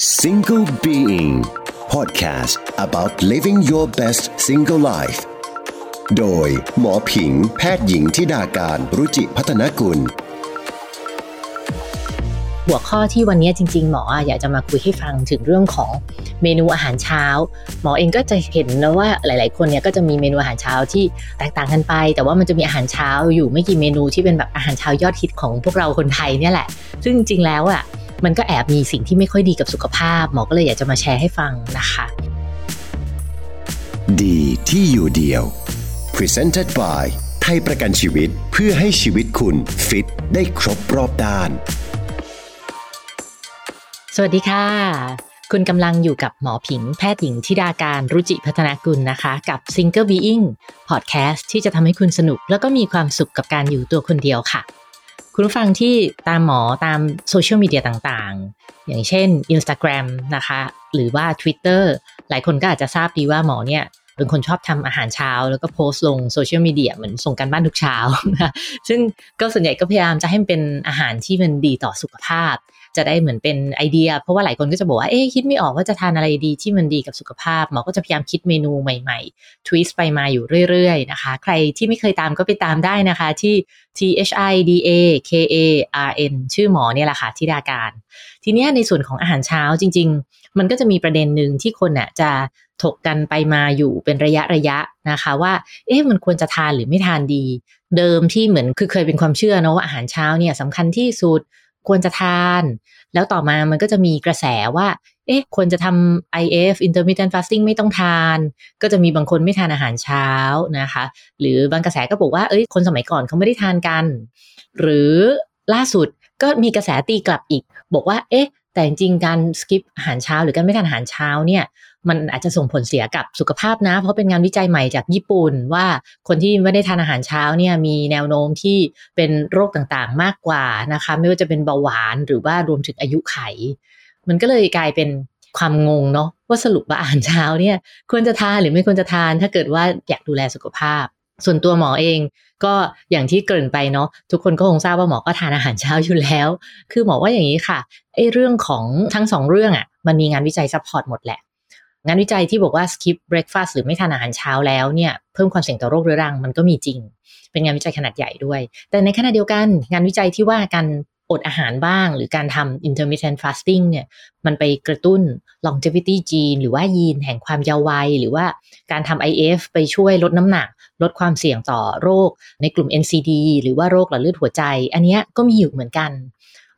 Single Being Podcast about living your best single life โดยหมอผิงแพทย์หญิงทิดาการรุจิพัฒนกุล หัวข้อที่วันนี้จริง ๆ หมออยากจะมาคุยให้ฟังถึงเรื่องของเมนูอาหารเช้า หมอเองก็จะเห็นนะว่าหลาย ๆ คนเนี่ยก็จะมีเมนูอาหารเช้าที่แตกต่างกันไป แต่ว่ามันจะมีอาหารเช้าอยู่ไม่กี่เมนูที่เป็นแบบอาหารเช้ายอดฮิตของพวกเราคนไทยเนี่ยแหละ ซึ่งจริงๆแล้วอะ มันก็แอบมีสิ่งที่ไม่ค่อยดีกับสุขภาพ หมอก็เลยอยากจะมาแชร์ให้ฟังนะคะ ดีที่อยู่เดียว Presented by ไทยประกันชีวิตเพื่อให้ชีวิตคุณฟิตได้ครบรอบด้าน สวัสดีค่ะ คุณกำลังอยู่กับหมอผิงแพทย์หญิงทิดาการรุจิพัฒนากุลนะคะ กับ Single Being Podcast ที่จะทำให้คุณสนุก แล้วก็มีความสุขกับการอยู่ตัวคนเดียวค่ะ คุณผู้ฟังที่ตามหมอตามโซเชียลมีเดียต่างๆ อย่างเช่น Instagram นะคะ หรือว่า Twitter หลายคนก็อาจจะทราบดีว่าหมอเนี่ยเป็นคนชอบทำอาหารเช้า แล้วก็โพสต์ลงโซเชียลมีเดียเหมือนส่งการบ้านทุกเช้านะซึ่งก็ส่วนใหญ่ก็พยายามจะให้มันเป็นอาหารที่มันดีต่อสุขภาพ จะได้เหมือนเป็นไอเดีย เพราะว่าหลายคนก็จะบอกว่าเอ๊ะคิดไม่ออกว่าจะทานอะไรดีที่มันดีกับสุขภาพหมอก็จะพยายามคิดเมนูใหม่ๆ twist ไปมาอยู่เรื่อยๆนะคะ ใครที่ไม่เคยตามก็ไปตามได้นะคะที่ T H I D A K A R N ชื่อหมอเนี่ยแหละค่ะทิดาการ ทีนี้ในส่วนของอาหารเช้าจริง ๆ มันก็จะมีประเด็นหนึ่งที่คนน่ะจะถกกันไปมาอยู่เป็นระยะระยะนะคะว่า เอ๊ะมันควรจะทานหรือไม่ทานดี เดิมที่เหมือนคือเคยเป็นความเชื่อนะว่าอาหารเช้าเนี่ยสำคัญที่สุด ควรจะทาน แล้วต่อมามันก็จะมีกระแสว่า เอ๊ะ ควรจะทำ IF intermittent fasting ไม่ต้องทาน ก็จะมีบางคนไม่ทานอาหารเช้านะคะ หรือบางกระแสก็บอกว่า เอ้ย คนสมัยก่อนเขาไม่ได้ทานกัน หรือล่าสุดก็มีกระแสตีกลับอีก บอกว่า เอ๊ะ แต่จริงๆการสกิปอาหารเช้า หรือการไม่ทานอาหารเช้าเนี่ย มันอาจจะส่งผลเสียกับสุขภาพนะ เพราะเป็นงานวิจัยใหม่จากญี่ปุ่นว่าคนที่ไม่ได้ทานอาหารเช้าเนี่ยมีแนวโน้มที่เป็นโรคต่างๆมากกว่านะคะ ไม่ว่าจะเป็นเบาหวานหรือว่ารวมถึงอายุไข มันก็เลยกลายเป็นความงงเนาะว่าสรุปว่าอาหารเช้าเนี่ยควรจะทานหรือไม่ควรจะทาน ถ้าเกิดว่าอยากดูแลสุขภาพ ส่วนตัวหมอเองก็อย่างที่เกริ่นไปเนาะทุกคนก็คงทราบว่าหมอก็ทานอาหารเช้าอยู่แล้ว คือหมอว่าอย่างนี้ค่ะไอ้เรื่องของทั้งสองเรื่องอะ่ะมันมีงานวิจัย support หมดแหละ งานวิจัยที่บอกว่า skip breakfast หรือไม่ทานอาหารเช้าแล้วเนี่ยเพิ่มความเสี่ยงต่อโรคเรื้อรังมันก็มีจริง เป็นงานวิจัยขนาดใหญ่ด้วย แต่ในขณะเดียวกันงานวิจัยที่ว่าการอดอาหารบ้าง หรือการทำ intermittent fasting เนี่ยมันไปกระตุ้น longevity gene หรือว่ายีนแห่งความยาววัย หรือว่าการทำ IF ไปช่วยลดน้ำหนัก ลดความเสี่ยงต่อโรค ในกลุ่ม NCD หรือว่าโรคหลอดเลือดหัวใจ อันนี้ก็มีอยู่เหมือนกัน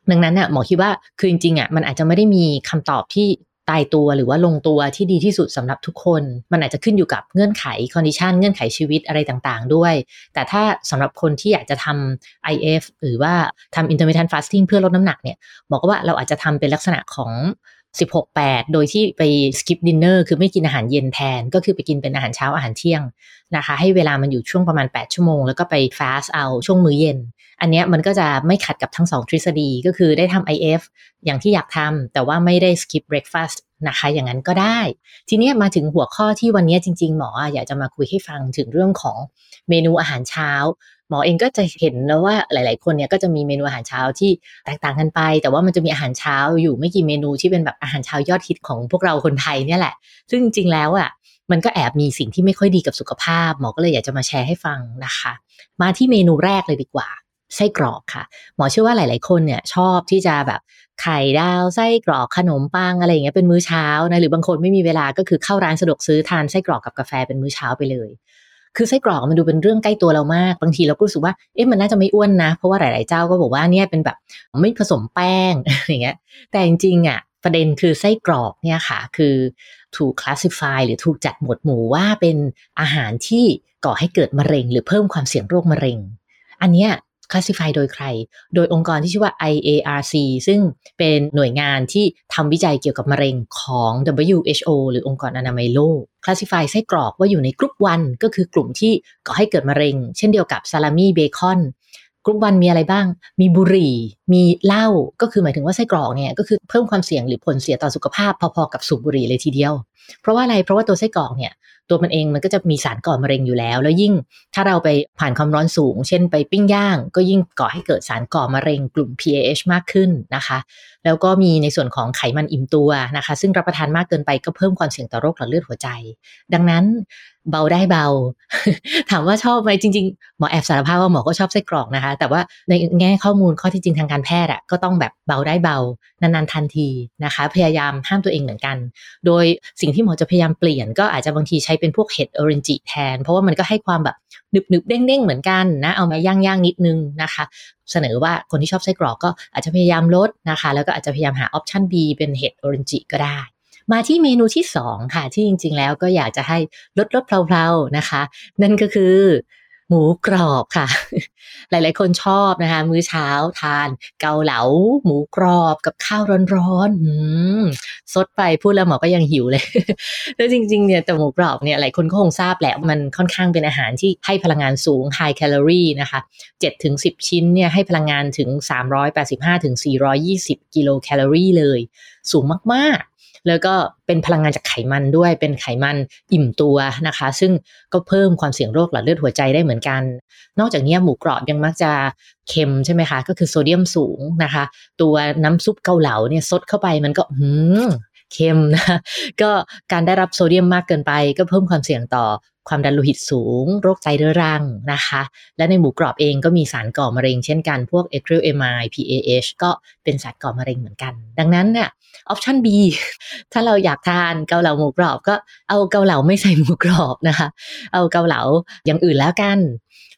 ดังนั้นน่ะหมอคิดว่าคือจริงๆอะมันอาจจะไม่ได้มีคำตอบที่ ตายตัวหรือว่าลงตัวที่ดีที่สุดสำหรับทุกคน มันอาจจะขึ้นอยู่กับเงื่อนไขคอนดิชันเงื่อนไขชีวิตอะไรต่างๆ ด้วย แต่ถ้าสำหรับคนที่อยากจะทำ IF หรือว่าทำ intermittent fasting เพื่อลดน้ำหนักเนี่ยบอกว่าเราอาจจะทำเป็นลักษณะของ 16-8 โดยที่ไป skip dinner คือไม่กินอาหารเย็นแทน ก็คือไปกินเป็นอาหารเช้าอาหารเที่ยงนะคะ ให้เวลามันอยู่ช่วงประมาณ 8 ชั่วโมง แล้วก็ไป fast เอาช่วงมื้อเย็น อันนี้มันก็จะไม่ขัดกับทั้งสองทฤษฎีก็คือได้ทำ IF อย่างที่อยากทำแต่ว่าไม่ได้ skip breakfast นะคะอย่างนั้นก็ได้ ทีนี้มาถึงหัวข้อที่วันนี้จริง ๆ หมออยากจะมาคุยให้ฟังถึงเรื่องของเมนูอาหารเช้า มอเองก็จะเห็นนะว่าหลาย ๆ คนเนี่ยก็จะมีเมนูอาหารเช้าที่แตกต่างกันไป แต่ว่ามันจะมีอาหารเช้าอยู่ไม่กี่เมนูที่เป็นแบบอาหารเช้ายอดฮิตของพวกเราคนไทยเนี่ยแหละ ซึ่งจริง ๆ แล้วอะมันก็แอบมีสิ่งที่ไม่ค่อยดีกับสุขภาพ หมอก็เลยอยากจะมาแชร์ให้ฟังนะคะ มาที่เมนูแรกเลยดีกว่าไส้กรอกค่ะ หมอเชื่อว่าหลาย ๆ คนเนี่ยชอบที่จะแบบไข่ดาวไส้กรอกขนมปังอะไรอย่างเงี้ยเป็นมื้อเช้านะหรือบางคนไม่มีเวลาก็คือเข้าร้านสะดวกซื้อทานไส้กรอกกับกาแฟเป็นมื้อเช้าไปเลย คือไส้กรอกมันดูเป็นเรื่องใกล้ตัวเรามากบางทีเราก็รู้สึกว่าเอ๊ะมันน่าจะไม่อ้วนนะ เพราะว่าหลาย ๆ เจ้าก็บอกว่าเนี่ยเป็นแบบไม่ผสมแป้งอย่างเงี้ยแต่จริงๆอะประเด็นคือไส้กรอกเนี่ยค่ะ คือถูกคลาสสิฟายหรือถูกจัดหมวดหมู่ว่าเป็นอาหารที่ก่อให้เกิดมะเร็ง หรือเพิ่มความเสี่ยงโรคมะเร็ง อันเนี้ย คลาสสิฟายโดยใคร โดยองค์กรที่ชื่อว่า IARC ซึ่งเป็นหน่วยงานที่ทำวิจัยเกี่ยวกับมะเร็งของ WHO หรือองค์กรอนามัยโลกคลาสสิฟายไส้กรอกว่าอยู่ในกลุ่มวันก็คือกลุ่มที่ก่อให้เกิดมะเร็ง เช่นเดียวกับซาลามี่เบคอน กรุ๊ปวันมีอะไรบ้าง มีบุหรี่ มีเหล้า ก็คือหมายถึงว่าไส้กรอกเนี่ยก็คือเพิ่มความเสี่ยงหรือผลเสียต่อสุขภาพพอๆกับสูบบุหรี่เลยทีเดียว เพราะว่าอะไร เพราะว่าตัวไส้กรอกเนี่ยตัวมันเองมันก็จะมีสารก่อมะเร็งอยู่แล้ว แล้วยิ่งถ้าเราไปผ่านความร้อนสูง เช่นไปปิ้งย่าง ก็ยิ่งก่อให้เกิดสารก่อมะเร็งกลุ่ม PAH มากขึ้นนะคะ แล้วก็มีในส่วนของไขมันอิ่มตัวนะคะ ซึ่งรับประทานมากเกินไปก็เพิ่มความเสี่ยงต่อโรคหลอดเลือดหัวใจ ดังนั้น เบาได้เบา ถามว่าชอบไหมจริง ๆ หมอแอบสารภาพว่าหมอก็ชอบไส้กรอกนะคะ แต่ว่าในแง่ข้อมูลข้อที่จริงทางการแพทย์อะก็ต้องแบบเบาได้เบานานๆทันทีนะคะ พยายามห้ามตัวเองเหมือนกัน โดยสิ่งที่หมอจะพยายามเปลี่ยนก็อาจจะบางทีใช้เป็นพวกเห็ดออเรนจิแทน เพราะว่ามันก็ให้ความแบบหนึบหนึบเด้งเด้งเหมือนกันนะเอามาย่างย่างนิดนึงนะคะเสนอว่าคนที่ชอบไส้กรอกก็อาจจะพยายามลดนะคะ แล้วก็อาจจะพยายามหาออปชัน B เป็นเห็ดออเรนจิก็ได้ มาที่เมนูที่สองค่ะที่จริง ๆ แล้วก็อยากจะให้ลดลดเพลาๆนะคะ นั่นก็คือหมูกรอบค่ะ หลายๆ คนชอบนะคะ มื้อเช้าทานเกาเหลา หมูกรอบกับข้าวร้อนๆซดไปพูดแล้วหมอก็ยังหิวเลย แล้วจริงๆเนี่ยแต่หมูกรอบเนี่ยหลายคนก็คงทราบแหละมันค่อนข้างเป็นอาหารที่ให้พลังงานสูง high calorie นะคะ7ถึง10 ชิ้นเนี่ยให้พลังงานถึง 385ถึง420 กิโลแคลอรี่เลย สูงมากๆ แล้วก็เป็นพลังงานจากไขมันด้วย เป็นไขมันอิ่มตัวนะคะ ซึ่งก็เพิ่มความเสี่ยงโรคหลอดเลือดหัวใจได้เหมือนกัน นอกจากนี้หมูกรอบยังมักจะเค็มใช่ไหมคะ ก็คือโซเดียมสูงนะคะ ตัวน้ำซุปเกาเหลาเนี่ยซดเข้าไปมันก็หืมเค็มนะ ก็การได้รับโซเดียมมากเกินไป ก็เพิ่มความเสี่ยงต่อ ความดันโลหิตสูง โรคไตเรื้อรังนะคะ และในหมูกรอบเองก็มีสารก่อมะเร็งเช่นกัน พวกเอ r ริลเอมาย PAH ก็เป็นสารก่อมะเร็งเหมือนกัน ดังนั้นเนี่ยออปชัน B ถ้าเราอยากทานเกาเหลาหมูกรอบก็เอาเกาเหลาไม่ใส่หมูกรอบนะคะ เอาเกาเหลาอย่างอื่นแล้วกัน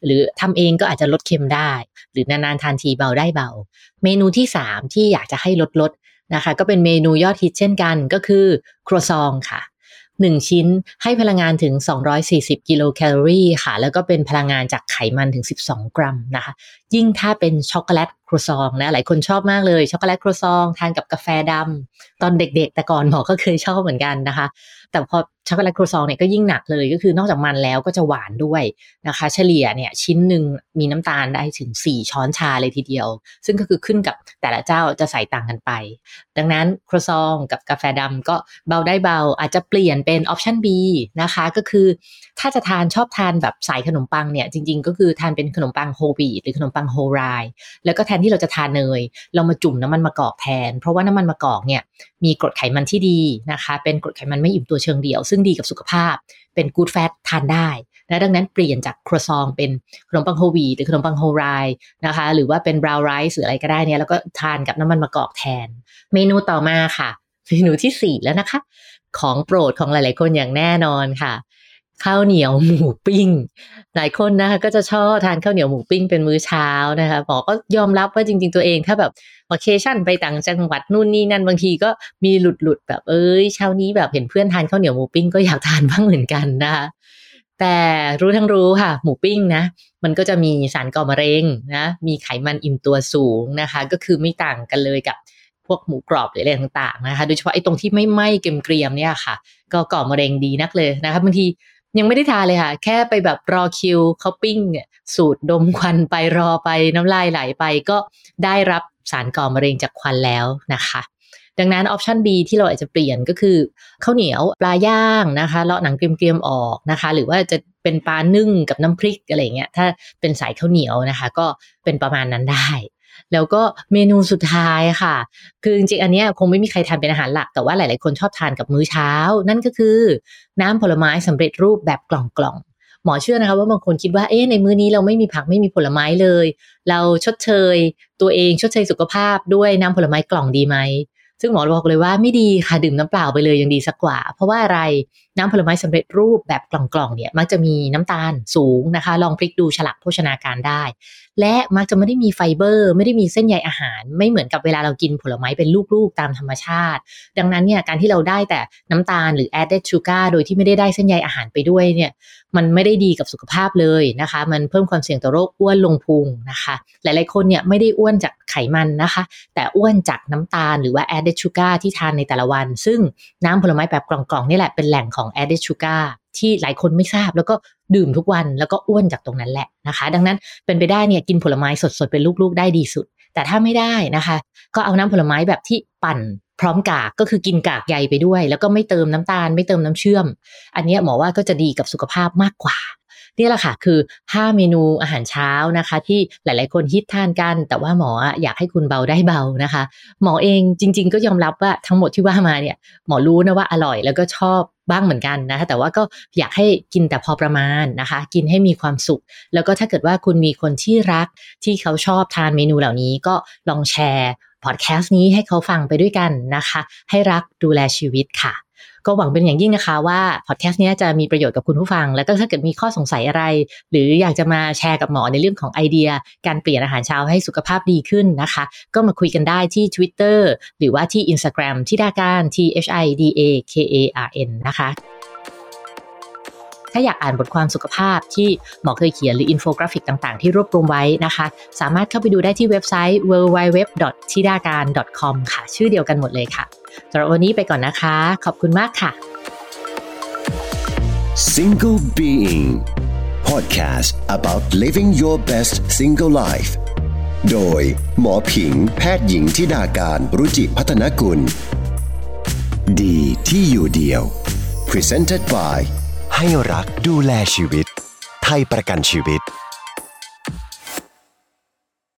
หรือทำเองก็อาจจะลดเค็มได้ หรือนานๆทานทีเบาได้เบา เมนูที่ 3 ที่อยากจะให้ลดลดนะคะก็เป็นเมนูยอดฮิตเช่นกันก็คือครัวซองค่ะ 1 ชิ้นให้พลังงานถึง 240 กิโลแคลอรี่ค่ะ แล้วก็เป็นพลังงานจากไขมันถึง 12 กรัมนะคะ ยิ่งถ้าเป็นช็อกโกแลตครัวซองนะหลายคนชอบมากเลยช็อกโกแลตครัวซองทานกับกาแฟดำตอนเด็กๆ แต่ก่อนหมอก็เคยชอบเหมือนกันนะคะ แต่พอช็อกโกแลตครัวซองเนี่ยก็ยิ่งหนักเลยก็คือนอกจากมันแล้วก็จะหวานด้วยนะคะ เฉลี่ยเนี่ยชิ้นหนึ่งมีน้ำตาลได้ถึง 4 ช้อนชาเลยทีเดียว ซึ่งก็คือขึ้นกับแต่ละเจ้าจะใส่ต่างกันไป ดังนั้นครัวซองกับกาแฟดำก็เบาได้เบาอาจจะเปลี่ยนเป็นออปชัน B นะคะก็คือ ถ้าจะทานชอบทานแบบใส่ขนมปังเนี่ยจริง ๆ ก็คือทานเป็นขนมปังโฮบีหรือขนมปังโฮไรแล้วก็แทนที่เราจะทานเนย เรามาจุ่มน้ำมันมะกอกแทน เพราะว่าน้ำมันมะกอกเนี่ยมีกรดไขมันที่ดีนะคะ เป็นกรดไขมันไม่อิ่มตัวเชิงเดี่ยว ซึ่งดีกับสุขภาพ เป็นกูดแฟตทานได้และดังนั้นเปลี่ยนจากครัวซองเป็นขนมปังโฮวีหรือขนมปังโฮไรนะคะ หรือว่าเป็นบราวน์ไรซ์หรืออะไรก็ได้เนี่ยแล้วก็ทานกับน้ำมันมะกอกแทน เมนูต่อมาค่ะ เมนูที่ 4 แล้วนะคะ ของโปรดของหลาย ๆ คนอย่างแน่นอนค่ะ ข้าวเหนียวหมูปิ้ง หลายคนนะคะก็จะชอบทานข้าวเหนียวหมูปิ้งเป็นมื้อเช้านะคะบอกก็ยอมรับว่าจริง ๆ ตัวเอง ถ้าแบบวัเคชั่นไปต่างจังหวัดนู่นนี่นั่นบางทีก็มีหลุดๆแบบเอ้ยเช้านี้แบบเห็นเพื่อนทานข้าวเหนียวหมูปิ้งก็อยากทานบ้างเหมือนกันนะคะแต่รู้ทั้งรู้ค่ะ หมูปิ้งนะ มันก็จะมีสารก่อมะเร็งนะ มีไขมันอิ่มตัวสูงนะคะ ก็คือไม่ต่างกันเลยกับพวกหมูกรอบหรืออะไรต่างๆนะคะ โดยเฉพาะไอ้ตรงที่ไม่ไหม้เกรียมๆเนี่ยค่ะ ก็ก่อมะเร็งดีนักเลยนะคะบางที ยังไม่ได้ทานเลยค่ะ แค่ไปแบบรอคิวเขาปิ้งเนี่ยสูตรดมควันไปรอไปน้ำลายไหลไปก็ได้รับสารก่อมะเร็งจากควันแล้วนะคะดังนั้นออปชัน B ที่เราอาจจะเปลี่ยนก็คือข้าวเหนียวปลาย่างนะคะเลาะหนังเกรียมๆออกนะคะ หรือว่าจะเป็นปลานึ่งกับน้ำพริกอะไรเงี้ยถ้าเป็นสายข้าวเหนียวนะคะ ก็เป็นประมาณนั้นได้ แล้วก็เมนูสุดท้ายค่ะ คือจริงๆอันนี้คงไม่มีใครทานเป็นอาหารหลัก แต่ว่าหลายๆคนชอบทานกับมื้อเช้า นั่นก็คือ น้ำผลไม้สำเร็จรูปแบบกล่องๆหมอเชื่อนะคะว่าบางคนคิดว่าเอ๊ะในมื้อนี้เราไม่มีผักไม่มีผลไม้เลย เราชดเชย ตัวเองชดเชยสุขภาพด้วยน้ำผลไม้กล่องดีไหมซึ่งหมอบอกเลยว่าไม่ดีค่ะดื่มน้ำเปล่าไปเลยยังดีสักกว่า เพราะว่าอะไร น้ำผลไม้สำเร็จรูปแบบกล่องๆเนี่ยมักจะมีน้ำตาลสูงนะคะ ลองพลิกดูฉลากโภชนาการได้ และมักจะไม่ได้มีไฟเบอร์ ไม่ได้มีเส้นใยอาหาร ไม่เหมือนกับเวลาเรากินผลไม้เป็นลูกๆตามธรรมชาติ ดังนั้นเนี่ยการที่เราได้แต่น้ำตาลหรือ added sugar โดยที่ไม่ได้ได้เส้นใยอาหารไปด้วยเนี่ยมันไม่ได้ดีกับสุขภาพเลยนะคะ มันเพิ่มความเสี่ยงต่อโรคอ้วนลงพุงนะคะ หลายๆคนเนี่ยไม่ได้อ้วนจากไขมันนะคะ แต่อ้วนจากน้ำตาลหรือว่า added sugar ที่ทานในแต่ละวัน ซึ่งน้ำผลไม้แบบกล่องๆนี่แหละเป็นแหล่งของ added sugar ที่หลายคนไม่ทราบแล้วก็ดื่มทุกวันแล้วก็อ้วนจากตรงนั้นแหละนะคะ ดังนั้นเป็นไปได้เนี่ยกินผลไม้สดๆ เป็นลูกๆได้ดีสุด แต่ถ้าไม่ได้นะคะ ก็เอาน้ำผลไม้แบบที่ปั่นพร้อมกากก็คือกินกากใยไปด้วย แล้วก็ไม่เติมน้ำตาล ไม่เติมน้ำเชื่อม อันนี้หมอว่าก็จะดีกับสุขภาพมากกว่านี่แหละค่ะ คือ 5 เมนูอาหารเช้านะคะ ที่หลาย ๆ คนฮิตทานกัน แต่ว่าหมออยากให้คุณเบาได้เบานะคะ หมอเองจริง ๆ ก็ยอมรับว่าทั้งหมดที่ว่ามาเนี่ย หมอรู้นะว่าอร่อยแล้วก็ชอบ บ้างเหมือนกันนะคะแต่ว่าก็อยากให้กินแต่พอประมาณนะคะ กินให้มีความสุข แล้วก็ถ้าเกิดว่าคุณมีคนที่รักที่เขาชอบทานเมนูเหล่านี้ก็ลองแชร์พอดแคสต์นี้ให้เขาฟังไปด้วยกันนะคะ ให้รักดูแลชีวิตค่ะ ก็หวังเป็นอย่างยิ่งนะคะว่าพอดแคสต์นี้จะมีประโยชน์กับคุณผู้ฟัง แล้วก็ถ้าเกิดมีข้อสงสัยอะไร หรืออยากจะมาแชร์กับหมอในเรื่องของไอเดีย การเปลี่ยนอาหารเช้าให้สุขภาพดีขึ้นนะคะ ก็มาคุยกันได้ที่ Twitter หรือว่าที่ Instagram ธิดากานต์ T H I D A K A R N นะคะ ถ้าอยากอ่านบทความสุขภาพที่หมอเคยเขียนหรืออินโฟกราฟิกต่างๆ ที่รวบรวมไว้นะคะ สามารถเข้าไปดูได้ที่เว็บไซต์ www.thidakarn.com ค่ะ ชื่อเดียวกันหมดเลยค่ะสำหรับวันนี้ไปก่อนนะคะ ขอบคุณมากค่ะ Single Being Podcast about living your best single life โดยหมอผิงแพทย์หญิงทิดาการรุจิพัฒนกุล ดีที่อยู่เดียว Presented by ให้รักดูแลชีวิต ไทยประกันชีวิต